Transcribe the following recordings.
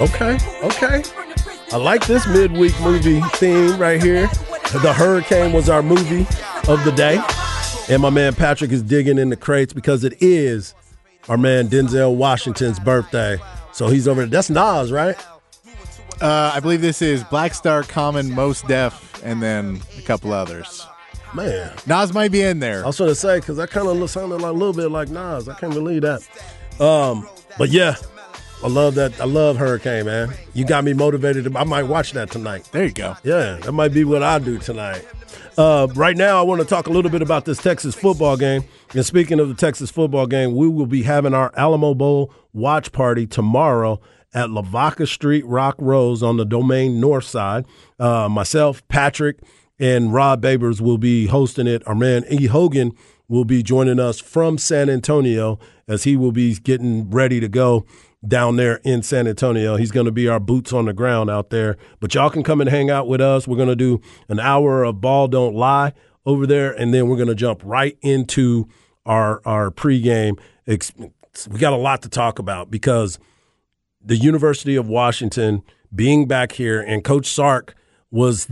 Okay, okay. reaction from the prisoners I like this midweek movie theme right here. battle with a The. Hurricane was our movie of the day. And my man Patrick is digging in the crates because it is our man Denzel Washington's birthday. So he's over there. That's Nas, right? Uh, I believe this is Black Star, Common, Mos Def, and then a couple others. Man. Nas might be in there. I was going to say, because that kind of sounded like a little bit like Nas. I can't believe that. Um, but yeah, I love that. I love Hurricane, man. You got me motivated. I might watch that tonight. There you go. Yeah, that might be what I do tonight. Uh, right now, I want to talk a little bit about this Texas football game. And speaking of the Texas football game, we will be having our Alamo Bowl watch party tomorrow at Lavaca Street, Rock Rose on the Domain North Side. Uh, myself, Patrick, and Rob Babers will be hosting it. Our man E. Hogan will be joining us from San Antonio as he will be getting ready to go down there in San Antonio. He's going to be our boots on the ground out there. But y'all can come and hang out with us. We're going to do an hour of Ball Don't Lie over there, and then we're going to jump right into our our pregame. We got a lot to talk about because the University of Washington being back here, and Coach Sark was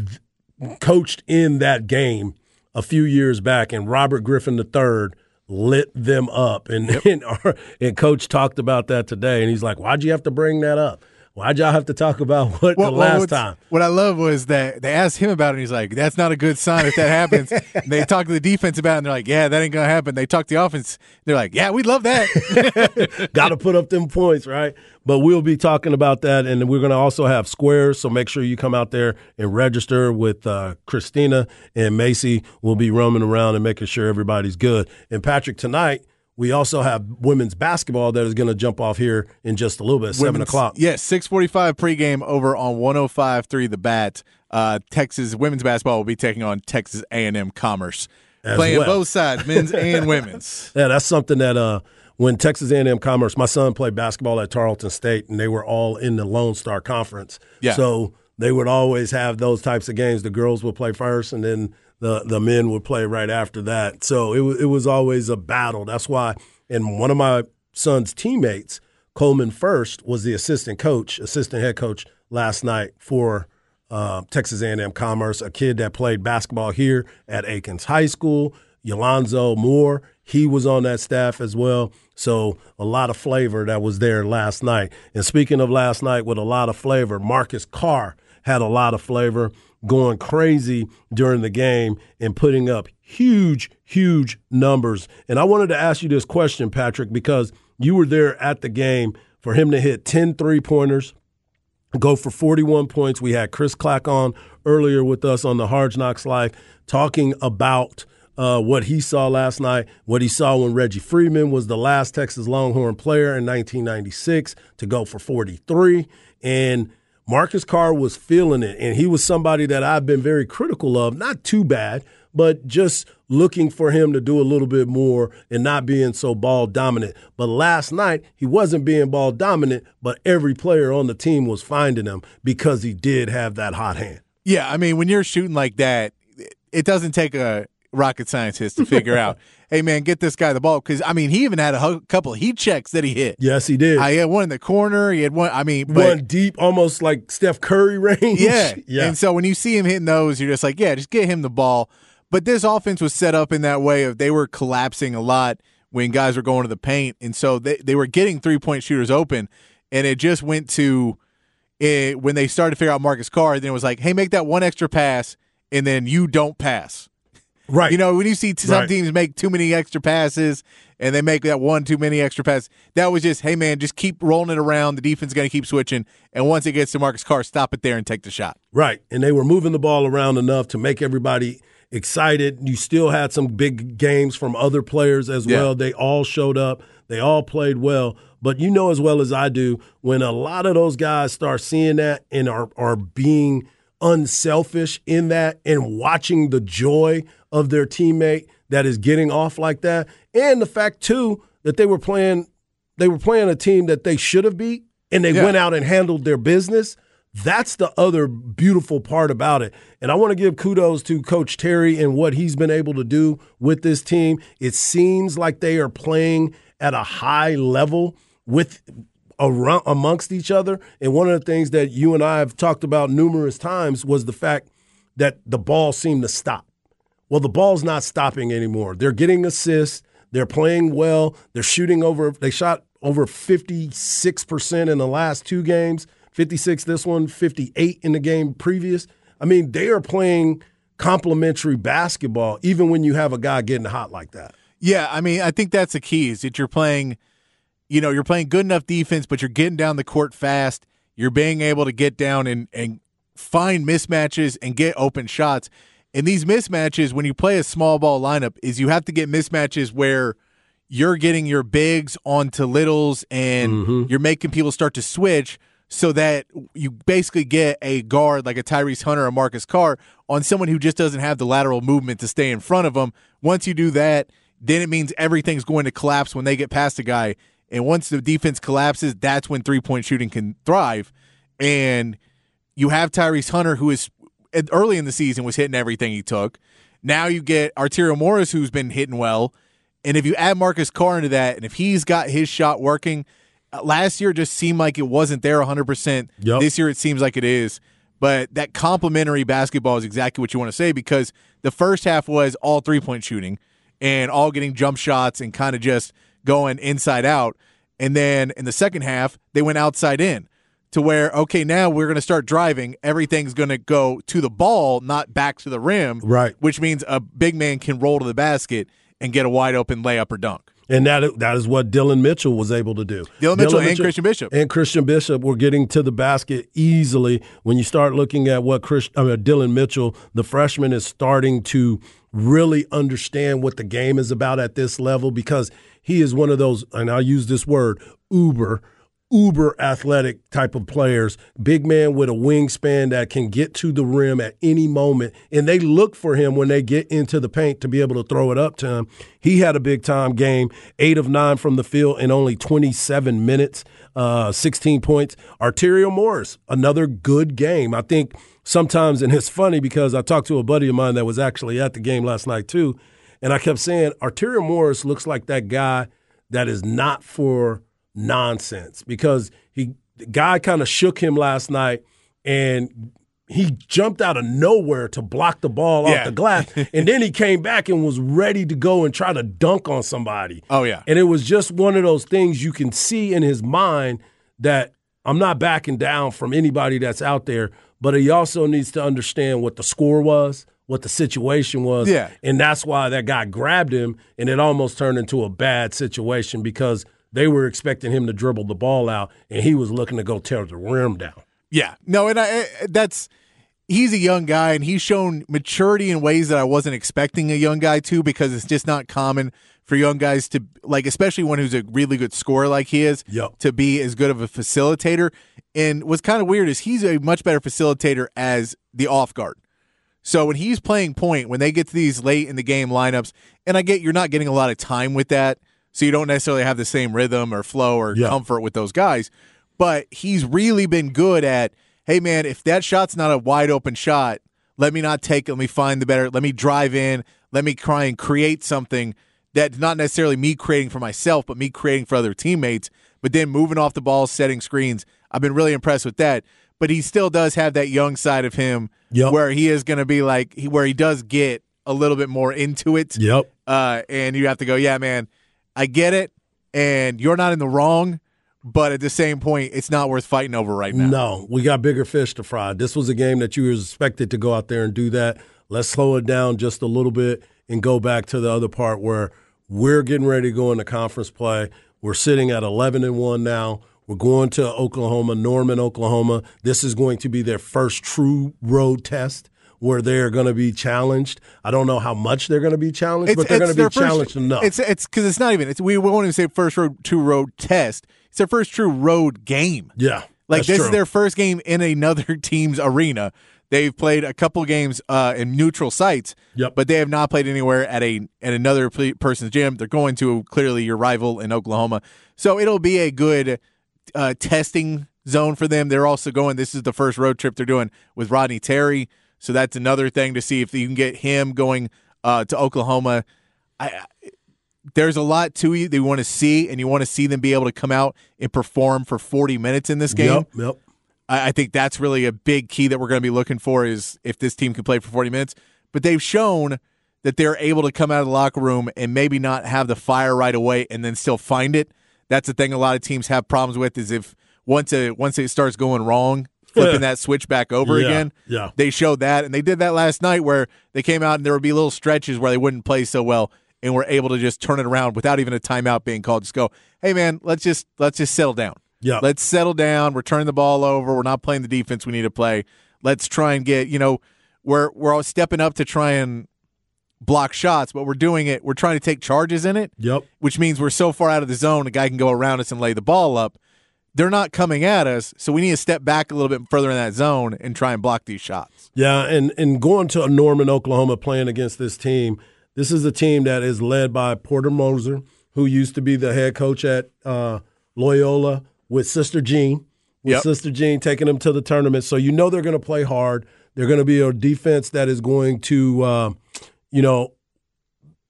coached in that game a few years back, and Robert Griffin III lit them up. And and, our, and Coach talked about that today, and he's like, "Why'd you have to bring that up? Why'd y'all have to talk about what the last what's- time?" What I love was that they asked him about it, and he's like, "That's not a good sign if that happens." And they talk to the defense about it, and they're like, "Yeah, that ain't gonna happen." They talk to the offense, they're like, "Yeah, we'd love that." Got to put up them points, right? But we'll be talking about that, and we're going to also have squares. So make sure you come out there and register with uh, Christina and Macy. We'll be roaming around and making sure everybody's good. And Patrick, tonight we also have women's basketball that is going to jump off here in just a little bit, seven o'clock. Yes, six forty-five pregame over on one hundred five three. The Bat. Uh, Texas women's basketball will be taking on Texas A and M Commerce, As playing well. both sides, men's and women's. Yeah, that's something that uh, when Texas A&M Commerce, my son played basketball at Tarleton State, and they were all in the Lone Star Conference. Yeah. So they would always have those types of games. The girls would play first, and then the the men would play right after that. So it was it was always a battle. That's why. And one of my son's teammates, Coleman First, was the assistant coach, assistant head coach last night for uh, Texas A&M Commerce, a kid that played basketball here at Akins High School. Yolonzo Moore, he was on that staff as well. So a lot of flavor that was there last night. And speaking of last night with a lot of flavor, Marcus Carr had a lot of flavor, going crazy during the game and putting up huge, huge numbers. And I wanted to ask you this question, Patrick, because you were there at the game for him to hit 10 three pointers, go for 41 points. We had Chris Clack on earlier with us on the Hard Knocks Live talking about uh, what he saw last night, what he saw when Reggie Freeman was the last Texas Longhorn player in 1996 to go for 43. And Marcus Carr was feeling it. And he was somebody that I've been very critical of, not too bad, but just looking for him to do a little bit more and not being so ball dominant. But last night, he wasn't being ball dominant, but every player on the team was finding him because he did have that hot hand. Yeah, I mean, when you're shooting like that, it doesn't take a rocket scientist to figure out, hey, man, get this guy the ball. Because, I mean, he even had a ho- couple heat checks that he hit. Yes, he did. Uh, I had one in the corner. He had one, I mean, but, One deep, almost like Steph Curry range. yeah. yeah. And so when you see him hitting those, you're just like, yeah, just get him the ball. But this offense was set up in that way of they were collapsing a lot when guys were going to the paint. And so they, they were getting three point shooters open. And it just went to it, when they started to figure out Marcus Carr, then it was like, hey, make that one extra pass, and then you don't pass. Right. You know, when you see t- some Right. teams make too many extra passes and they make that one too many extra passes, that was just, hey man, just keep rolling it around. The defense is going to keep switching, and once it gets to Marcus Carr, stop it there and take the shot. Right. And they were moving the ball around enough to make everybody excited. You still had some big games from other players as Yeah. well. They all showed up, they all played well. But you know as well as I do, when a lot of those guys start seeing that and are, are being unselfish in that and watching the joy of their teammate that is getting off like that, and the fact too that they were playing they were playing a team that they should have beat and they Yeah. went out and handled their business. That's the other beautiful part about it. And I want to give kudos to Coach Terry and what he's been able to do with this team. It seems like they are playing at a high level with around amongst each other. And one of the things that you and I have talked about numerous times was the fact that the ball seemed to stop. Well, the ball's not stopping anymore. They're getting assists. They're playing well. They're shooting over. They shot over 56% in the last two games. 56 this one, 58 in the game previous. I mean, they are playing complementary basketball even when you have a guy getting hot like that. Yeah, I mean, I think that's the key is that you're playing, you know, you're playing good enough defense, but you're getting down the court fast. You're being able to get down and, and find mismatches and get open shots. And these mismatches, when you play a small ball lineup, is you have to get mismatches where you're getting your bigs onto littles and mm-hmm. you're making people start to switch so that you basically get a guard like a Tyrese Hunter or Marcus Carr on someone who just doesn't have the lateral movement to stay in front of them. Once you do that, then it means everything's going to collapse when they get past a guy. And once the defense collapses, that's when three point shooting can thrive. And you have Tyrese Hunter, who is early in the season was hitting everything he took. Now you get Arterio Morris, who's been hitting well. And if you add Marcus Carr into that, and if he's got his shot working, uh, last year just seemed like it wasn't there 100%. Yep. This year it seems like it is. But that complementary basketball is exactly what you want to say because the first half was all three point shooting and all getting jump shots and kind of just going inside out. And then in the second half, they went outside in to where, okay, now we're going to start driving. Everything's going to go to the ball, not back to the rim. Right. Which means a big man can roll to the basket and get a wide open layup or dunk. And that that is what Dylan Mitchell was able to do. Dylan Mitchell and Christian Bishop. and Christian Bishop were getting to the basket easily. When you start looking at what Chris, I mean, Dylan Mitchell, the freshman, is starting to really understand what the game is about at this level because he is one of those, and I'll use this word, uber. Uber athletic type of players, big man with a wingspan that can get to the rim at any moment. And they look for him when they get into the paint to be able to throw it up to him. He had a big time game, eight of nine from the field in only 27 minutes, uh, 16 points. Arterio Morris, another good game. I think sometimes, and it's funny because I talked to a buddy of mine that was actually at the game last night too. And I kept saying, Arterio Morris looks like that guy that is not for nonsense because he the guy kind of shook him last night and he jumped out of nowhere to block the ball Yeah. off the glass and then he came back and was ready to go and try to dunk on somebody. Oh, yeah. And it was just one of those things you can see in his mind that I'm not backing down from anybody that's out there, but he also needs to understand what the score was, what the situation was. Yeah. And that's why that guy grabbed him and it almost turned into a bad situation because they were expecting him to dribble the ball out and he was looking to go tear the rim down. Yeah, no, and I, that's he's a young guy, and he's shown maturity in ways that I wasn't expecting a young guy to, because it's just not common for young guys to like, especially one who's a really good scorer like he is, Yep. to be as good of a facilitator. And what's kind of weird is he's a much better facilitator as the off guard. So when he's playing point, when they get to these late in the game lineups, and I get you're not getting a lot of time with that, so you don't necessarily have the same rhythm or flow or Yeah. comfort with those guys. But he's really been good at, hey man, if that shot's not a wide open shot, let me not take it. Let me find the better. Let me drive in. Let me try and create something that's not necessarily me creating for myself, but me creating for other teammates. But then moving off the ball, setting screens. I've been really impressed with that. But he still does have that young side of him Yep. where he is going to be like, where he does get a little bit more into it. Yep. Uh, and you have to go, yeah, man, I get it. And you're not in the wrong. But at the same point, it's not worth fighting over right now. No, we got bigger fish to fry. This was a game that you were expected to go out there and do that. Let's slow it down just a little bit and go back to the other part where we're getting ready to go into conference play. We're sitting at 11 and 1 now. We're going to Oklahoma, Norman, Oklahoma. This is going to be their first true road test where they're going to be challenged. I don't know how much they're going to be challenged, but they're going to be first- challenged enough. It's it's because it's not even. It's we won't even say first road two road test. It's their first true road game. yeah. Like this true. is their first game in another team's arena. They've played a couple games uh, in neutral sites, Yep. but they have not played anywhere at a at another person's gym. They're going to clearly your rival in Oklahoma, so it'll be a good uh, testing zone for them. They're also going. This is the first road trip they're doing with Rodney Terry, so that's another thing to see if you can get him going uh, to Oklahoma. I, I- there's a lot to you that you want to see, and you want to see them be able to come out and perform for 40 minutes in this game. Yep, yep. I, I think that's really a big key that we're going to be looking for is if this team can play for 40 minutes. But they've shown that they're able to come out of the locker room and maybe not have the fire right away and then still find it. That's the thing a lot of teams have problems with is if once it once it starts going wrong, flipping that switch back over Yeah, again. yeah. They showed that and they did that last night where they came out and there would be little stretches where they wouldn't play so well and were able to just turn it around without even a timeout being called. Just go, hey man, let's just let's just settle down. Yeah. Let's settle down. We're turning the ball over. We're not playing the defense we need to play. Let's try and get, you know, we're we're all stepping up to try and block shots, but we're doing it. We're trying to take charges in it, Yep. which means we're so far out of the zone, a guy can go around us and lay the ball up. They're not coming at us, so we need to step back a little bit further in that zone and try and block these shots. Yeah, and and going to Norman, Oklahoma, playing against this team. This is a team that is led by Porter Moser, who used to be the head coach at uh, Loyola with Sister Jean. With Yep. Sister Jean taking them to the tournament, so you know they're going to play hard. They're going to be a defense that is going to, uh, you know,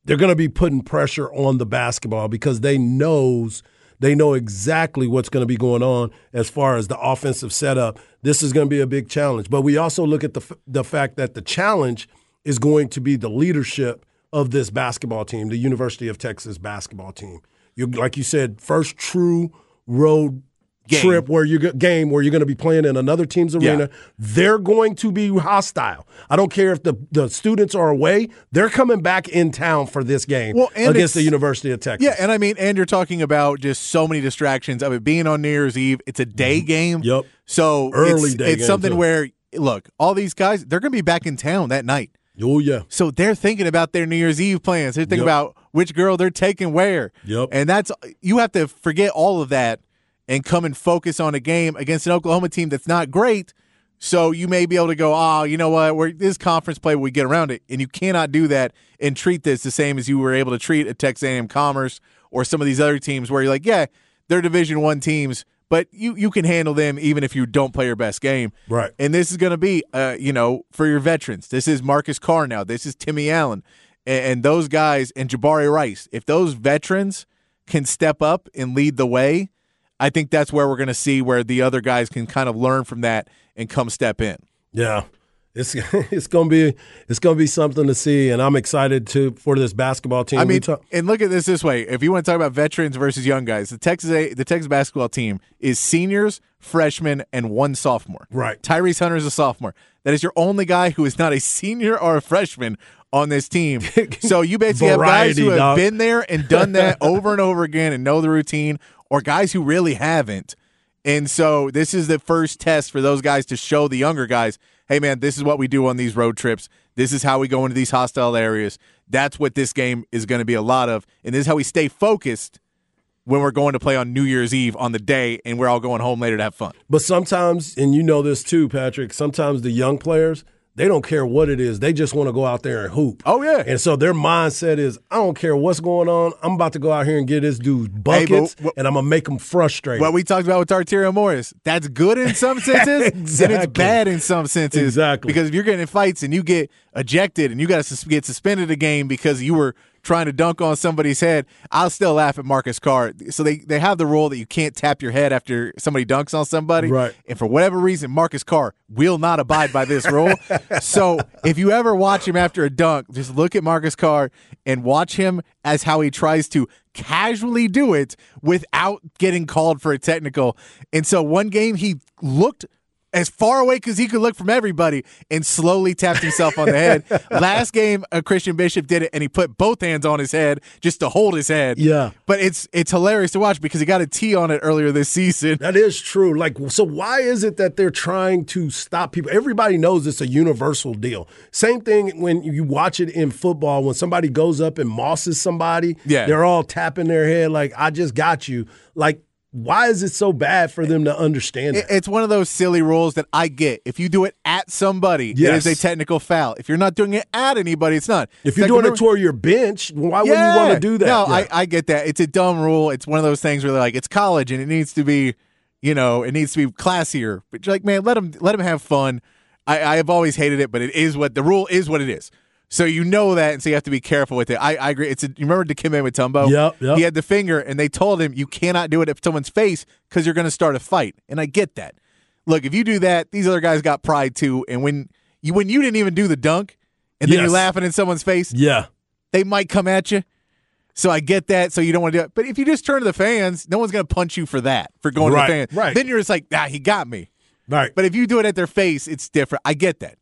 they're going to be putting pressure on the basketball because they knows they know exactly what's going to be going on as far as the offensive setup. This is going to be a big challenge, but we also look at the the fact that the challenge is going to be the leadership of this basketball team, the University of Texas basketball team. You like you said, first true road Game. trip where you game where you're going to be playing in another team's arena. Yeah. They're going to be hostile. I don't care if the, the students are away; they're coming back in town for this game Well, and against the University of Texas. Yeah, and I mean, and you're talking about just so many distractions of it being on New Year's Eve. It's a mm-hmm. day game. Yep. So Early it's, day it's game, something too. where look, all these guys, they're going to be back in town that night. oh yeah, So they're thinking about their New Year's Eve plans. They're thinking Yep. about which girl they're taking where. Yep. And that's you have to forget all of that and come and focus on a game against an Oklahoma team that's not great. So you may be able to go, oh, you know what? We're this conference play, we get around it, and you cannot do that and treat this the same as you were able to treat a Texas A&M Commerce or some of these other teams where you're like, yeah, they're Division One teams, but you you can handle them even if you don't play your best game. Right. And this is going to be, uh, you know, for your veterans. This is Marcus Carr now. This is Timmy Allen, and, and those guys and Jabari Rice. If those veterans can step up and lead the way, I think that's where we're going to see where the other guys can kind of learn from that and come step in. yeah. It's it's gonna be it's gonna be something to see, and I'm excited to for this basketball team. I mean, talk- and look at this this way: if you want to talk about veterans versus young guys, the Texas A, the Texas basketball team is seniors, freshmen, and one sophomore. Right. Tyrese Hunter is a sophomore. That is your only guy who is not a senior or a freshman on this team. so you basically have guys who have dog. been there and done that over and over again and know the routine, or guys who really haven't. And so this is the first test for those guys to show the younger guys, hey man, this is what we do on these road trips. This is how we go into these hostile areas. That's what this game is going to be a lot of. And this is how we stay focused when we're going to play on New Year's Eve on the day and we're all going home later to have fun. But sometimes, and you know this too, Patrick, sometimes the young players, they don't care what it is. They just want to go out there and hoop. Oh, yeah. And so their mindset is, I don't care what's going on. I'm about to go out here and get this dude buckets, but- and I'm going to make him frustrated. What we talked about with Arterio Morris, that's good in some senses, and it's bad in some senses. Exactly. Because if you're getting in fights and you get ejected and you got to sus- get suspended a game because you were trying to dunk on somebody's head, I'll still laugh at Marcus Carr. So they, they have the rule that you can't tap your head after somebody dunks on somebody. Right. And for whatever reason, Marcus Carr will not abide by this rule. so if you ever watch him after a dunk, just look at Marcus Carr and watch him as how he tries to casually do it without getting called for a technical. And so one game he looked as far away because he could look from everybody and slowly tapped himself on the head. Last game, a Christian Bishop did it and he put both hands on his head just to hold his head. Yeah. But it's it's hilarious to watch because he got a T on it earlier this season. That is true. Like, so why is it that they're trying to stop people? Everybody knows it's a universal deal. Same thing when you watch it in football, when somebody goes up and mosses somebody, Yeah. they're all tapping their head like, I just got you. Like, why is it so bad for them to understand It- It's one of those silly rules that I get. If you do it at somebody, Yes. it is a technical foul. If you're not doing it at anybody, it's not. If you're like, doing it toward your bench, why wouldn't you want to do that? No, Yeah. I, I get that. It's a dumb rule. It's one of those things where they're like, it's college and it needs to be, you know, it needs to be classier. But you're like, man, let them let them have fun. I, I have always hated it, but it is what the rule is. What it is. So you know that, and so you have to be careful with it. I, I agree. It's a, you remember Dikembe Mutombo? Yep, yep. He had the finger, and they told him you cannot do it at someone's face because you're going to start a fight. And I get that. Look, if you do that, these other guys got pride too. And when you when you didn't even do the dunk, and then Yes. you're laughing in someone's face, yeah. they might come at you. So I get that. So you don't want to do it. But if you just turn to the fans, no one's going to punch you for that, for going Right, to the fans. right. Then you're just like, ah, he got me. Right. But if you do it at their face, it's different. I get that.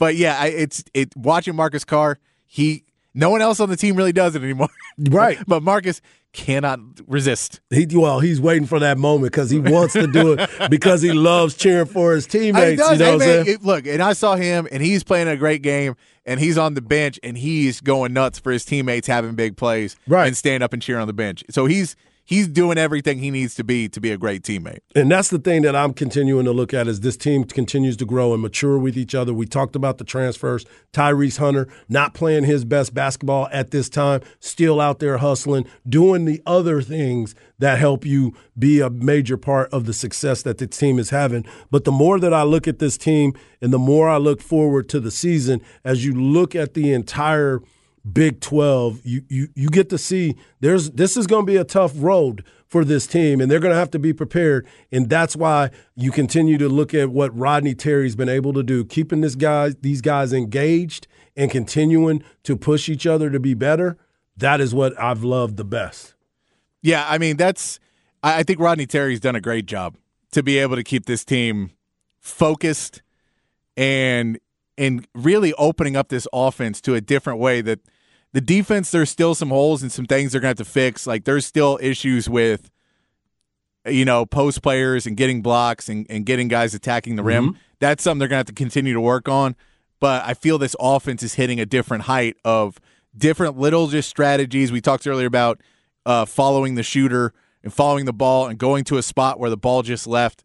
But yeah, I, it's it. Watching Marcus Carr, he no one else on the team really does it anymore. Right. but Marcus cannot resist. He, well, he's waiting for that moment because he wants to do it because he loves cheering for his teammates. you know Hey, what I'm man, saying? it- look, and I saw him, and he's playing a great game, and he's on the bench, and he's going nuts for his teammates having big plays, Right. and stand up and cheer on the bench. So he's he's doing everything he needs to be to be a great teammate. And that's the thing that I'm continuing to look at as this team continues to grow and mature with each other. We talked about the transfers. Tyrese Hunter not playing his best basketball at this time, still out there hustling, doing the other things that help you be a major part of the success that the team is having. But the more that I look at this team and the more I look forward to the season, as you look at the entire Big 12, you you you get to see there's this is going to be a tough road for this team and they're going to have to be prepared and that's why you continue to look at what Rodney Terry's been able to do keeping this guys these guys engaged and continuing to push each other to be better. That is what I've loved the best. Yeah, I mean that's. I think Rodney Terry's done a great job to be able to keep this team focused and and really opening up this offense to a different way. That the defense, there's still some holes and some things they're going to have to fix. Like there's still issues with you know post players and getting blocks and, and getting guys attacking the rim. That's something they're going to have to continue to work on. But I feel this offense is hitting a different height of different little just strategies. We talked earlier about uh, following the shooter and following the ball and going to a spot where the ball just left.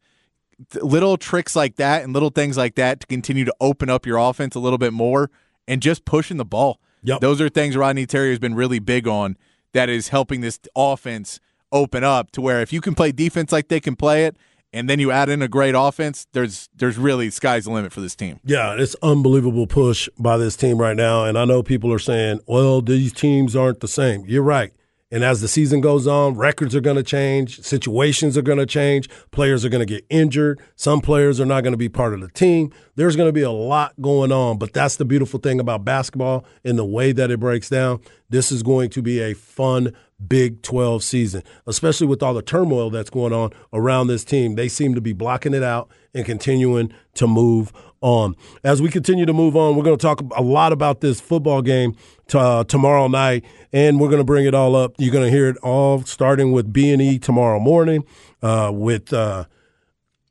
Little tricks like that and little things like that to continue to open up your offense a little bit more and just pushing the ball. Yep. Those are things Rodney Terry has been really big on that is helping this offense open up to where if you can play defense like they can play it and then you add in a great offense, there's there's really sky's the limit for this team. Yeah, it's unbelievable push by this team right now. And I know people are saying, well, these teams aren't the same. You're right. And as the season goes on, records are going to change, situations are going to change, players are going to get injured, some players are not going to be part of the team. There's going to be a lot going on, but that's the beautiful thing about basketball and the way that it breaks down. This is going to be a fun Big 12 season, especially with all the turmoil that's going on around this team. They seem to be blocking it out and continuing to move on. As we continue to move on, we're going to talk a lot about this football game t- uh, tomorrow night, and we're going to bring it all up. You're going to hear it all starting with B and E tomorrow morning uh, with. Uh,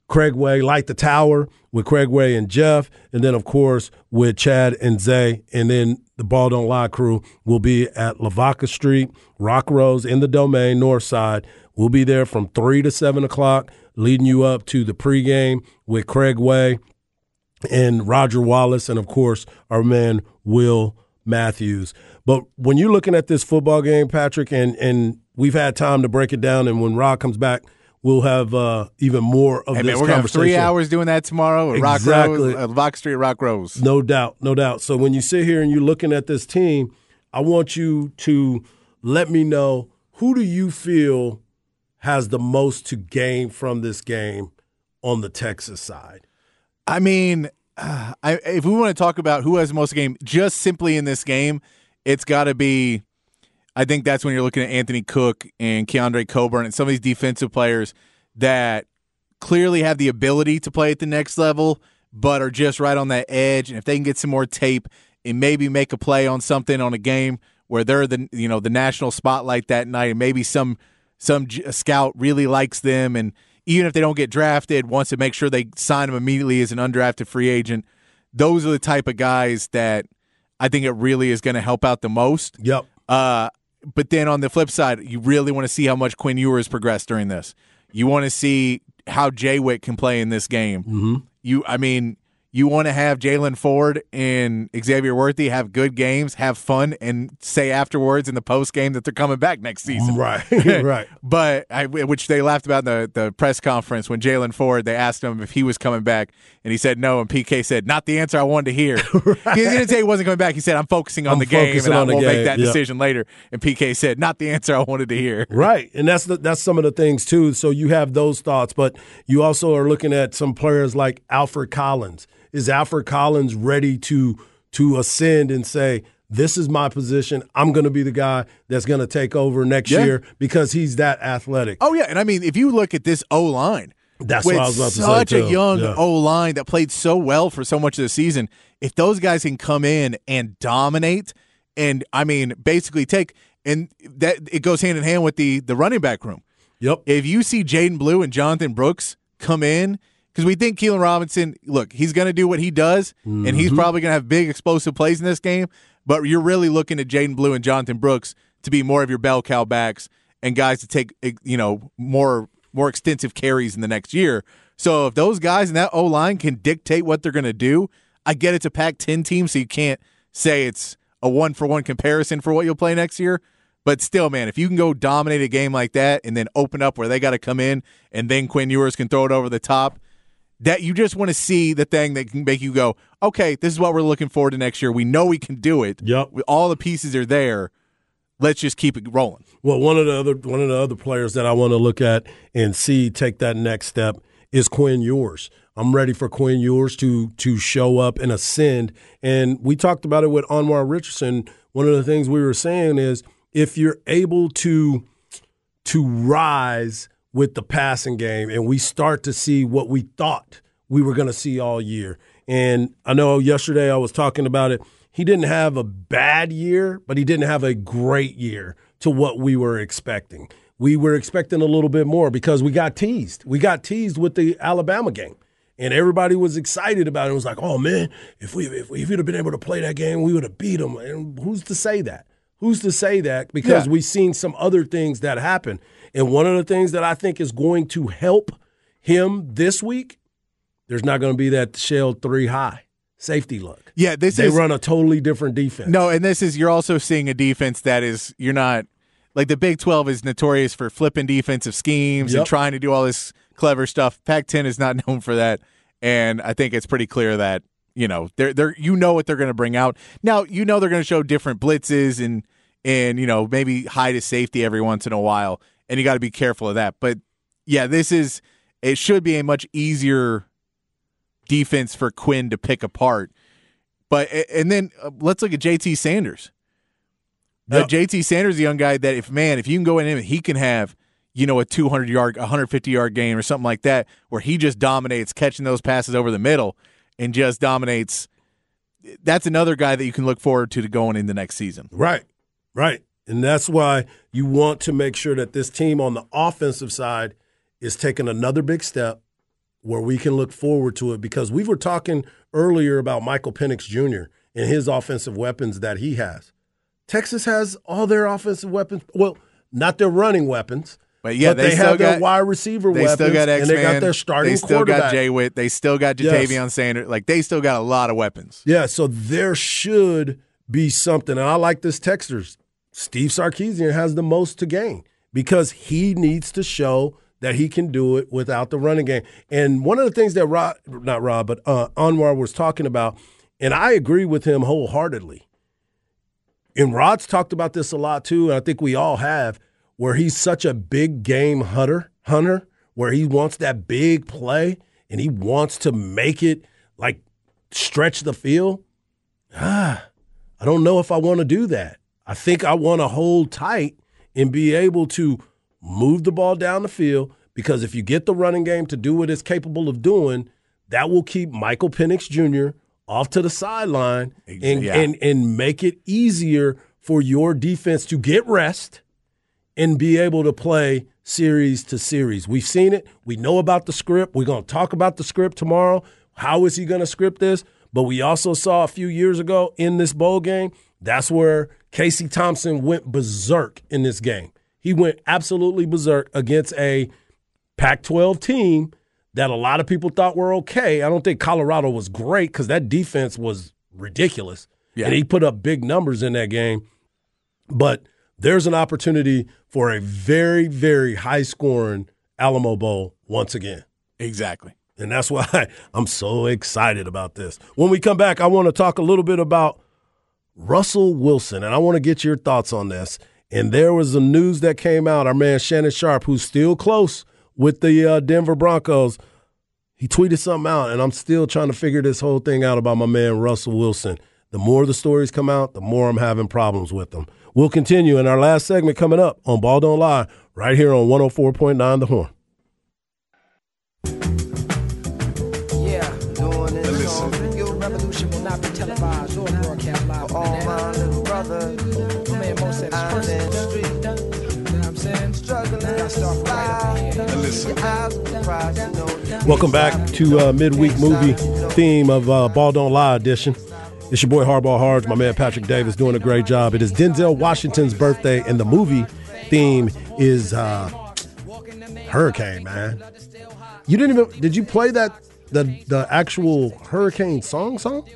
Craig Way, Light the Tower with Craig Way and Jeff, and then of course with Chad and Zay, and then the Ball Don't Lie crew will be at Lavaca Street, Rock Rose in the Domain North Side. We'll be there from three to seven o'clock, leading you up to the pregame with Craig Way and Roger Wallace, and of course our man Will Matthews. But when you're looking at this football game, Patrick, and and we've had time to break it down, and when Rod comes back, we'll have uh, even more of Hey this man, we're gonna have three hours doing that tomorrow at Rock Exactly. Rose, uh, Rock Street, Rock Rose. No doubt, no doubt. So when you sit here and you're looking at this team, I want you to let me know who do you feel has the most to gain from this game on the Texas side. I mean, uh, I, if we want to talk about who has the most game, just simply in this game, it's got to be. I think that's when you're looking at Anthony Cook and Keondre Coburn and some of these defensive players that clearly have the ability to play at the next level, but are just right on that edge. And if they can get some more tape and maybe make a play on something on a game where they're the you know the national spotlight that night, and maybe some some scout really likes them, and even if they don't get drafted, wants to make sure they sign them immediately as an undrafted free agent. Those are the type of guys that I think it really is going to help out the most. Yep. Uh, but then on the flip side, you really want to see how much Quinn Ewers progressed during this. You want to see how Jay Witt can play in this game. Mm-hmm. You, I mean, you want to have Jalen Ford and Xavier Worthy have good games, have fun, and say afterwards in the post game that they're coming back next season. Right, right. but I, which they laughed about in the, the press conference when Jalen Ford, they asked him if he was coming back, and he said no, and PK said, not the answer I wanted to hear. right. He didn't say he wasn't coming back. He said, I'm focusing on I'm the game, and I will make that Yep. decision later. And PK said, not the answer I wanted to hear. Right, and that's the, that's some of the things too. So you have those thoughts, but you also are looking at some players like Alfred Collins. Is Alfred Collins ready to to ascend and say, "This is my position. I'm going to be the guy that's going to take over next Yeah. year because he's that athletic." Oh yeah, and I mean, if you look at this O line, That's what I was about to say, such a young Yeah. O line that played so well for so much of the season. If those guys can come in and dominate, and I mean, basically take and that it goes hand in hand with the the running back room. Yep. If you see Jaydon Blue and Jonathan Brooks come in, because we think Keilan Robinson, look, he's going to do what he does, and he's Mm-hmm. probably going to have big explosive plays in this game. But you're really looking at Jaydon Blue and Jonathan Brooks to be more of your bell cow backs and guys to take eh, you know more more extensive carries in the next year. So if those guys in that O line can dictate what they're going to do, I get it's a Pac-10 team, so you can't say it's a one for one comparison for what you'll play next year. But still, man, if you can go dominate a game like that and then open up where they got to come in and then Quinn Ewers can throw it over the top, that you just want to see the thing that can make you go, okay, this is what we're looking forward to next year. We know we can do it. Yep. All the pieces are there. Let's just keep it rolling. Well, one of the other one of the other players that I want to look at and see take that next step is Quinn Ewers. I'm ready for Quinn Ewers to to show up and ascend. And we talked about it with Anwar Richardson. One of the things we were saying is if you're able to to rise with the passing game and we start to see what we thought we were going to see all year. And I know yesterday I was talking about it. He didn't have a bad year, but he didn't have a great year to what we were expecting. We were expecting a little bit more because we got teased. We got teased with the Alabama game. And everybody was excited about it. It was like, oh man, if we if we if we'd have been able to play that game, we would have beat them. And who's to say that? Who's to say that? Because Yeah. we've seen some other things that happen. And one of the things that I think is going to help him this week, there's not going to be that shell three high safety look. Yeah, this They is run a totally different defense. No, and this is you're also seeing a defense that is you're not like the Big 12 is notorious for flipping defensive schemes Yep. and trying to do all this clever stuff. Pac-10 is not known for that, and I think it's pretty clear that you know they're they're you know what they're going to bring out. Now you know they're going to show different blitzes and and you know maybe hide a safety every once in a while, and you got to be careful of that. But yeah, this is it should be a much easier defense for Quinn to pick apart. But and then uh, let's look at JT Sanders. Uh. JT Sanders is a young guy that if man, if you can go in him, he can have you know a 200 yard, 150 yard game or something like that, where he just dominates catching those passes over the middle and just dominates. That's another guy that you can look forward to to going in the next season. Right, right. And that's why you want to make sure that this team on the offensive side is taking another big step where we can look forward to it because we were talking earlier about Michael Penix Jr. and his offensive weapons that he has. Texas has all their offensive weapons. Well, not their running weapons, But yeah, but they they, have their got- wide receiver weapons. They weapons, still got X and they got their starting quarterback. They still got Jay Witt. They still got Yes. Jatavion Sanders. Like they still got a lot of weapons. Yeah, so there should be something. And I like this texters. Steve Sarkisian has the most to gain because he needs to show that he can do it without the running game. And one of the things that Rob, not Rob, but uh, Anwar was talking about, and I agree with him wholeheartedly. And Rod's talked about this a lot too, and I think we all have, where he's such a big game hunter, hunter, where he wants that big play and he wants to make it like stretch the field. Ah, I don't know if I want to do that. I think I want to hold tight and be able to move the ball down the field, because if you get the running game to do what it's capable of doing, that will keep Michael Penix Jr. off to the sideline and, Yeah. and and make it easier for your defense to get rest and be able to play series to series. We've seen it. We know about the script. We're going to talk about the script tomorrow. How is he going to script this? But we also saw a few years ago in this bowl game, that's where Casey Thompson went berserk in this game. He went absolutely berserk against a Pac 12 team that a lot of people thought were okay. I don't think Colorado was great because that defense was ridiculous. Yeah. And he put up big numbers in that game. But there's an opportunity for a very, very high scoring Alamo Bowl once again. Exactly. And that's why I'm so excited about this. When we come back, I want to talk a little bit about Russell Wilson, and I want to get your thoughts on this. And there was some news that came out. Our man Shannon Sharpe, who's still close with the uh, Denver Broncos, he tweeted something out, and I'm still trying to figure this whole thing out about my man Russell Wilson. The more the stories come out, the more I'm having problems with them. We'll continue in our last segment coming up on Ball Don't Lie, right here on 104.9 The Horn. Yeah, doing this song for you. Revolution will not be televised little my man Mo said it's personal. You know I'm saying? Struggling, I start right up here. Your eyes will surprise, you know. Welcome back to uh, midweek movie theme of uh, Ball Don't Lie edition. It's your boy Hardball Hards, my man Patrick Davis doing a great job. It is Denzel Washington's birthday, and the movie theme is uh, Hurricane, man. You didn't even did you play that the the actual Hurricane song song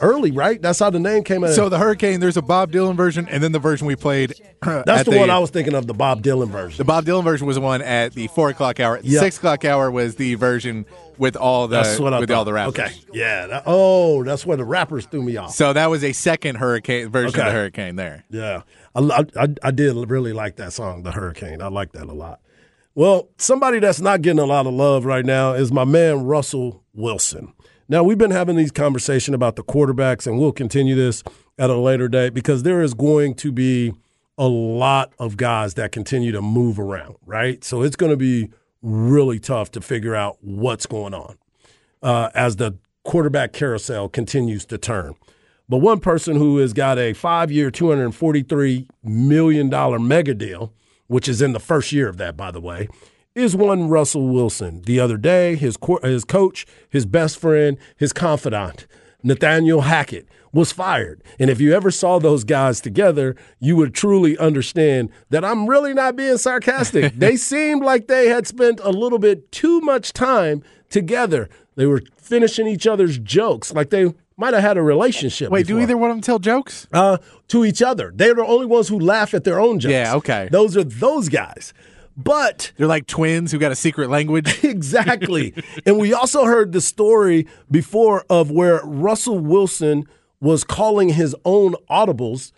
early, right? That's how the name came out. So the Hurricane, there's a Bob Dylan version, and then the version we played. Uh, that's at the, one I was thinking of, the Bob Dylan version. The Bob Dylan version was the one at the four o'clock hour. Yeah. Six o'clock hour was the version with all the with thought. all the rappers. Okay, yeah. that- oh, that's where the rappers threw me off. So that was a second Hurricane version of the Hurricane there. Yeah, I, I, I did really like that song, The Hurricane. I like that a lot. Well, somebody that's not getting a lot of love right now is my man Russell Wilson. Now we've been having these conversations about the quarterbacks, and we'll continue this at a later date because there is going to be a lot of guys that continue to move around, right? So it's going to be really tough to figure out what's going on uh, as the quarterback carousel continues to turn. But one person who has got a five year, $243 million mega deal, which is in the first year of that, by the way, is one Russell Wilson. The other day, his, co- his coach, his best friend, his confidant, Nathaniel Hackett, was fired. And if you ever saw those guys together, you would truly understand that I'm really not being sarcastic. they seemed like they had spent a little bit too much time together. They were finishing each other's jokes like they might have had a relationship. Wait, do either one of them tell jokes? uh, to each other. They're the only ones who laugh at their own jokes. Yeah, okay. Those are those guys. But They're like twins who got a secret language. exactly. and we also heard the story before of where Russell Wilson was calling his own audibles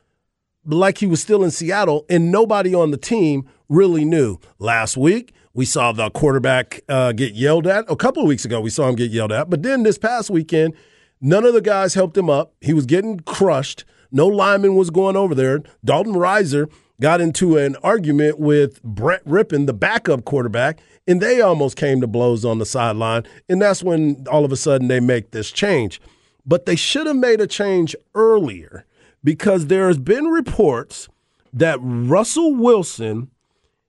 like he was still in Seattle, and nobody on the team really knew. Last week, we saw the quarterback uh, get yelled at. A couple of weeks ago, we saw him get yelled at. But then this past weekend, none of the guys helped him up. He was getting crushed. No lineman was going over there. Dalton Risner got into an argument with Brett Rypien, the backup quarterback, and they almost came to blows on the sideline. And that's when all of a sudden they make this change. But they should have made a change earlier because there has been reports that Russell Wilson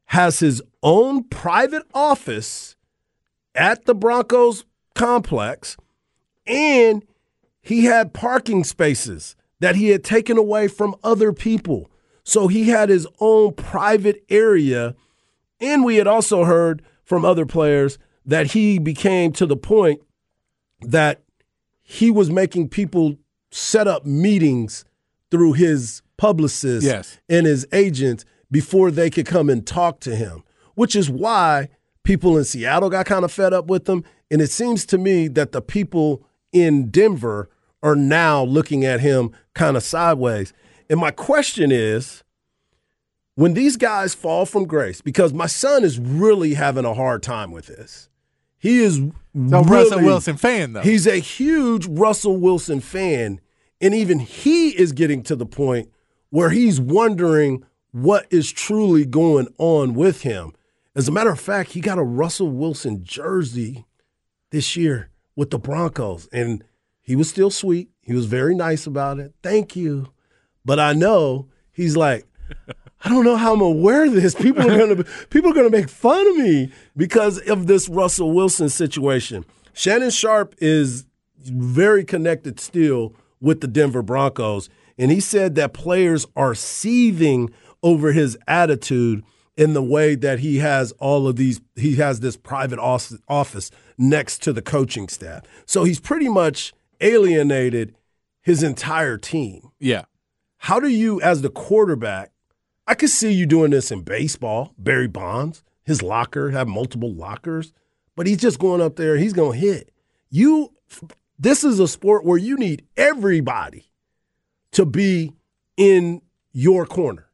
has his own private office at the Broncos complex and he had parking spaces that he had taken away from other people. So he had his own private area. And we had also heard from other players that he became to the point that he was making people set up meetings through his publicist Yes. and his agent before they could come and talk to him, which is why people in Seattle got kind of fed up with him. And it seems to me that the people in Denver are now looking at him kind of sideways. And my question is when these guys fall from grace, because my son is really having a hard time with this. He is No really, Russell Wilson fan though. He's a huge Russell Wilson fan. And even he is getting to the point where he's wondering what is truly going on with him, As a matter of fact, he got a Russell Wilson jersey this year with the Broncos, and he was still sweet. He was very nice about it. Thank you. But I know he's like, I don't know how I'm gonna wear this. People are gonna people are gonna make fun of me because of this Russell Wilson situation. Shannon Sharpe is very connected still with the Denver Broncos, and he said that players are seething over his attitude in the way that he has all of these he has this private office next to the coaching staff. So he's pretty much alienated his entire team. Yeah. How do you, as the quarterback, I could see you doing this in baseball. Barry Bonds, his locker, have multiple lockers, but he's just going up there, he's going to hit. You, this is a sport where you need everybody to be in your corner.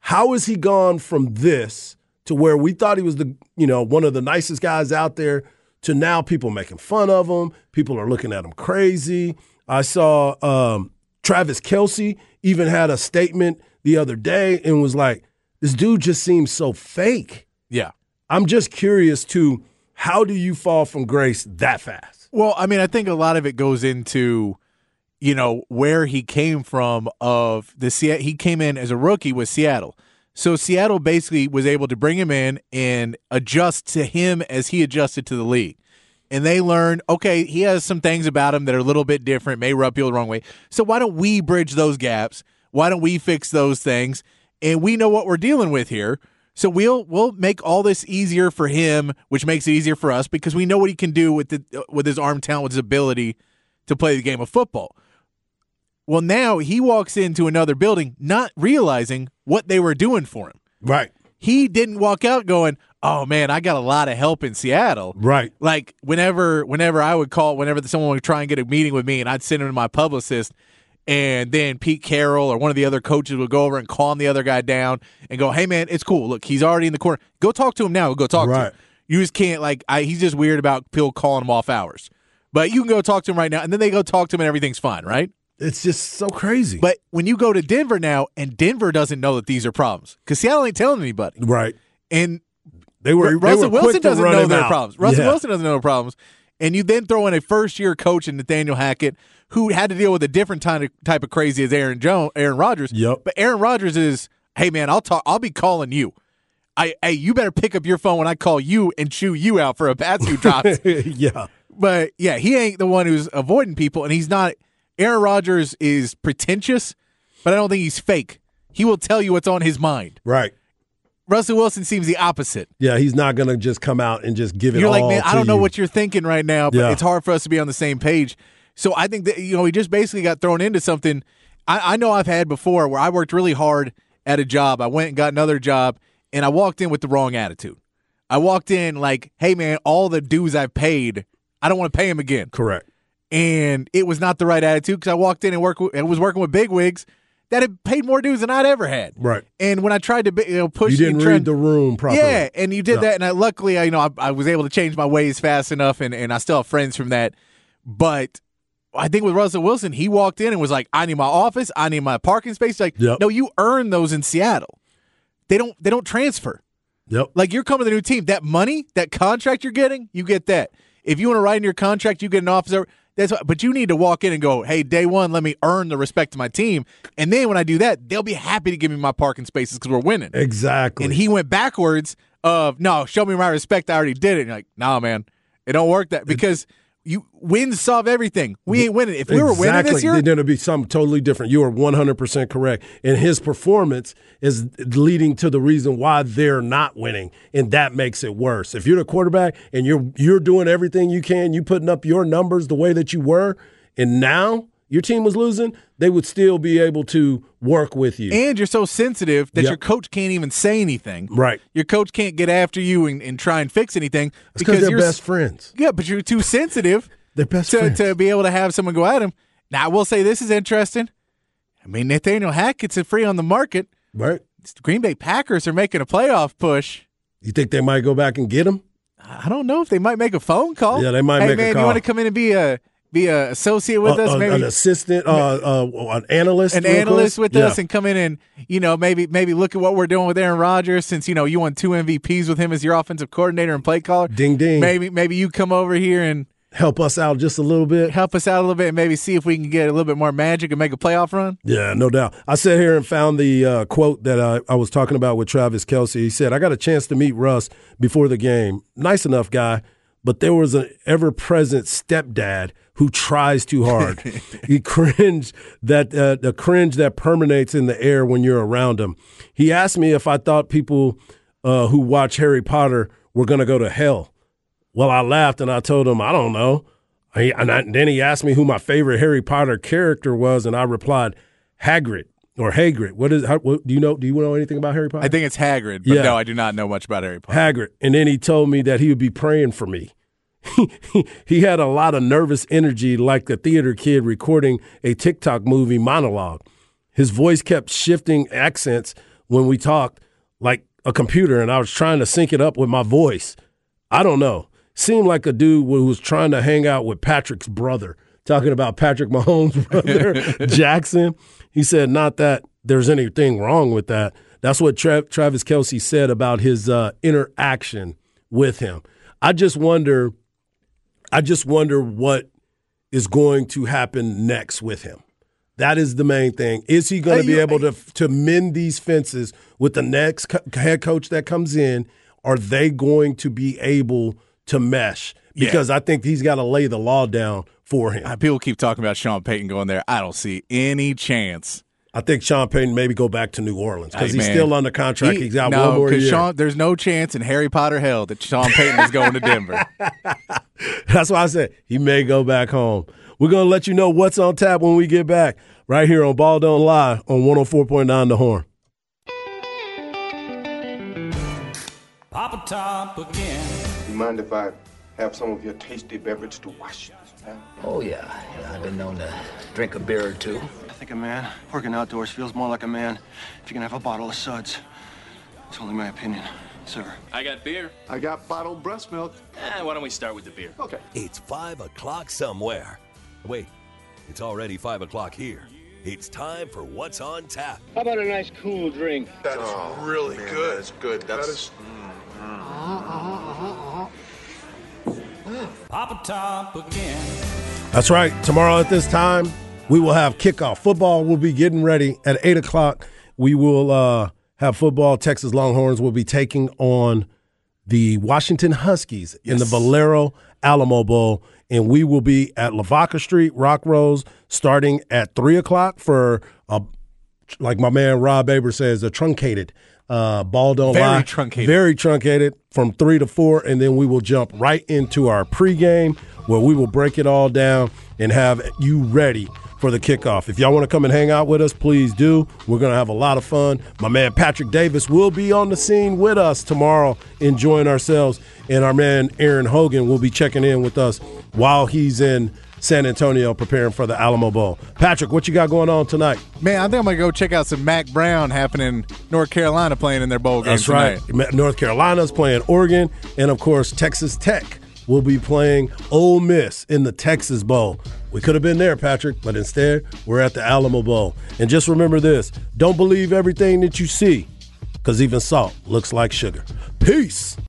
How has he gone from this to where we thought he was the, you know, one of the nicest guys out there to now people making fun of him. People are looking at him crazy. I saw um, Travis Kelce even had a statement the other day and was like, this dude just seems so fake. Yeah. I'm just curious to how do you fall from grace that fast? Well, I mean, I think a lot of it goes into, you know, where he came from. Of the Se- he came in as a rookie with Seattle, so Seattle basically was able to bring him in and adjust to him as he adjusted to the league. And they learned, okay, he has some things about him that are a little bit different, may rub people the wrong way. So why don't we bridge those gaps? Why don't we fix those things? And we know what we're dealing with here. So we'll we'll make all this easier for him, which makes it easier for us because we know what he can do with the with his arm talent, with his ability to play the game of football. Well, now he walks into another building not realizing what they were doing for him. Right. He didn't walk out going, "Oh man, I got a lot of help in Seattle." Right. Like whenever whenever I would call, whenever someone would try and get a meeting with me, and I'd send him to my publicist, and then Pete Carroll or one of the other coaches would go over and calm the other guy down and go, "Hey man, it's cool. Look, he's already in the corner. Go talk to him now. Go talk to him. You just can't like. I, he's just weird about people calling him off hours, but you can go talk to him right now, and then they go talk to him, and everything's fine, right? It's just so crazy. But when you go to Denver now, and Denver doesn't know that these are problems because Seattle ain't telling anybody, right. and They were Ru- they Russell were Wilson doesn't know their out. problems. Russell Yeah. Wilson doesn't know their problems. And you then throw in a first year coach in Nathaniel Hackett who had to deal with a different type of, type of crazy as Aaron Jones, Aaron Rodgers. Yep. But Aaron Rodgers is, hey man, I'll talk. I'll be calling you. I, hey, you better pick up your phone when I call you and chew you out for a pass you drops. yeah. but yeah, he ain't the one who's avoiding people, and he's not. Aaron Rodgers is pretentious, but I don't think he's fake. He will tell you what's on his mind. Right. Russell Wilson seems the opposite. Yeah, he's not gonna just come out and just give it you're like, man, I don't know you. what you're thinking right now, but Yeah. it's hard for us to be on the same page. So I think that you know he just basically got thrown into something. I, I know I've had before where I worked really hard at a job. I went and got another job, and I walked in with the wrong attitude. I walked in like, hey man, all the dues I've paid, I don't want to pay him again. Correct. And it was not the right attitude because I walked in and work and was working with big wigs that had paid more dues than I'd ever had. Right. And when I tried to you know, push You didn't try- read the room properly. yeah, and you did Yeah. that, and I, luckily, I, you know, I, I was able to change my ways fast enough, and, and I still have friends from that. But I think with Russell Wilson, he walked in and was like, "I need my office, I need my parking space." Like, Yep. no, you earn those in Seattle. They don't. They don't transfer. Yep. Like you're coming to the new team. That money, that contract you're getting, you get that. If you want to write in your contract, you get an officer. That's what, but you need to walk in and go, hey, day one, let me earn the respect of my team. And then when I do that, they'll be happy to give me my parking spaces because we're winning. Exactly. And he went backwards of no, show me my respect. I already did it. And you're like, nah, man, it don't work that because you wins solve everything. We ain't winning. If we were winning this year, Then it'll be something totally different. You are 100% correct. And his performance is leading to the reason why they're not winning. And that makes it worse. If you're the quarterback and you're you're doing everything you can, you putting up your numbers the way that you were, and now your team was losing, they would still be able to work with you. and you're so sensitive that Yep. your coach can't even say anything. right. Your coach can't get after you and, and try and fix anything Because they're you're best friends. Yeah, but you're too sensitive They're best to, friends. to be able to have someone go at him. Now, I will say this is interesting. I mean, Nathaniel Hackett's a free on the market. right. The Green Bay Packers are making a playoff push. You think they might go back and get him? I don't know if they might make a phone call. Yeah, they might hey, make a man, call. you want to come in and be a be a associate with Uh, us, uh, maybe an assistant, uh, uh, an analyst, an analyst with Yeah. us and come in and you know maybe maybe look at what we're doing with Aaron Rodgers since you know you won two MVPs with him as your offensive coordinator and play caller. Ding, ding. Maybe maybe you come over here and help us out just a little bit. help us out a little bit and maybe see if we can get a little bit more magic and make a playoff run. Yeah, no doubt. I sat here and found the uh, quote that I, I was talking about with Travis Kelce. He said, I got a chance to meet Russ before the game. Nice enough guy, but there was an ever present stepdad who tries too hard. he cringed that uh, the cringe that permeates in the air when you're around him. He asked me if I thought people uh, who watch Harry Potter were going to go to hell. Well, I laughed and I told him, I don't know. He, and, I, and then he asked me who my favorite Harry Potter character was, and I replied, Hagrid or Hagrid. What is? How, what, do you know? Do you know anything about Harry Potter? I think it's Hagrid, but Yeah. no, I do not know much about Harry Potter. Hagrid. And then he told me that he would be praying for me. he had a lot of nervous energy, like the theater kid recording a TikTok movie monologue. His voice kept shifting accents when we talked, like a computer, and I was trying to sync it up with my voice. I don't know. Seemed like a dude who was trying to hang out with Patrick's brother, talking about Patrick Mahomes' brother, Jackson. He said, not that there's anything wrong with that. That's what Tra- Travis Kelce said about his uh, interaction with him. I just wonder, I just wonder what is going to happen next with him. That is the main thing. Is he going to be able to to mend these fences with the next co- head coach that comes in? Are they going to be able to mesh? Yeah. Because I think he's got to lay the law down for him. People keep talking about Sean Payton going there. I don't see any chance. I think Sean Payton maybe go back to New Orleans because Hey, he's man. still under contract. He- he's got no, one more 'cause year. Sean, there's no chance in Harry Potter hell that Sean Payton is going to Denver. That's why I said he may go back home. We're going to let you know what's on tap when we get back right here on Ball Don't Lie on 104.9 The Horn. Papa Top again. You mind if I have some of your tasty beverage to wash this down? Oh, yeah. yeah. I've been known to drink a beer or two. I think a man working outdoors feels more like a man if you can have a bottle of suds. It's only my opinion, sir. I got beer. I got bottled breast milk. Eh, why don't we start with the beer? Okay. It's 5 o'clock somewhere. Wait, it's already 5 o'clock here. It's time for What's on Tap. How about a nice cool drink? That is really good. That's good. That's Papa Top again. That's right. Tomorrow at this time, we will have kickoff. Football will be getting ready at 8 o'clock. We will uh, have football. Texas Longhorns will be taking on the Washington Huskies in the Valero Alamo Bowl. And we will be at Lavaca Street, Rock Rose, starting at 3 o'clock for, a, like my man Rob Aber says, a truncated uh, ball don't Very lie. truncated. Very truncated from 3 to 4. And then we will jump right into our pregame where we will break it all down and have you ready for the kickoff. If y'all want to come and hang out with us, please do. We're going to have a lot of fun. My man Patrick Davis will be on the scene with us tomorrow, enjoying ourselves. And our man Aaron Hogan will be checking in with us while he's in San Antonio preparing for the Alamo Bowl. Patrick, what you got going on tonight? Man, I think I'm going to go check out some Mack Brown happening in North Carolina playing in their bowl game That's tonight. right. North Carolina's playing Oregon, and of course, Texas Tech will be playing Ole Miss in the Texas Bowl. We could have been there, Patrick, but instead, we're at the Alamo Bowl. And just remember this don't believe everything that you see, because even salt looks like sugar. Peace.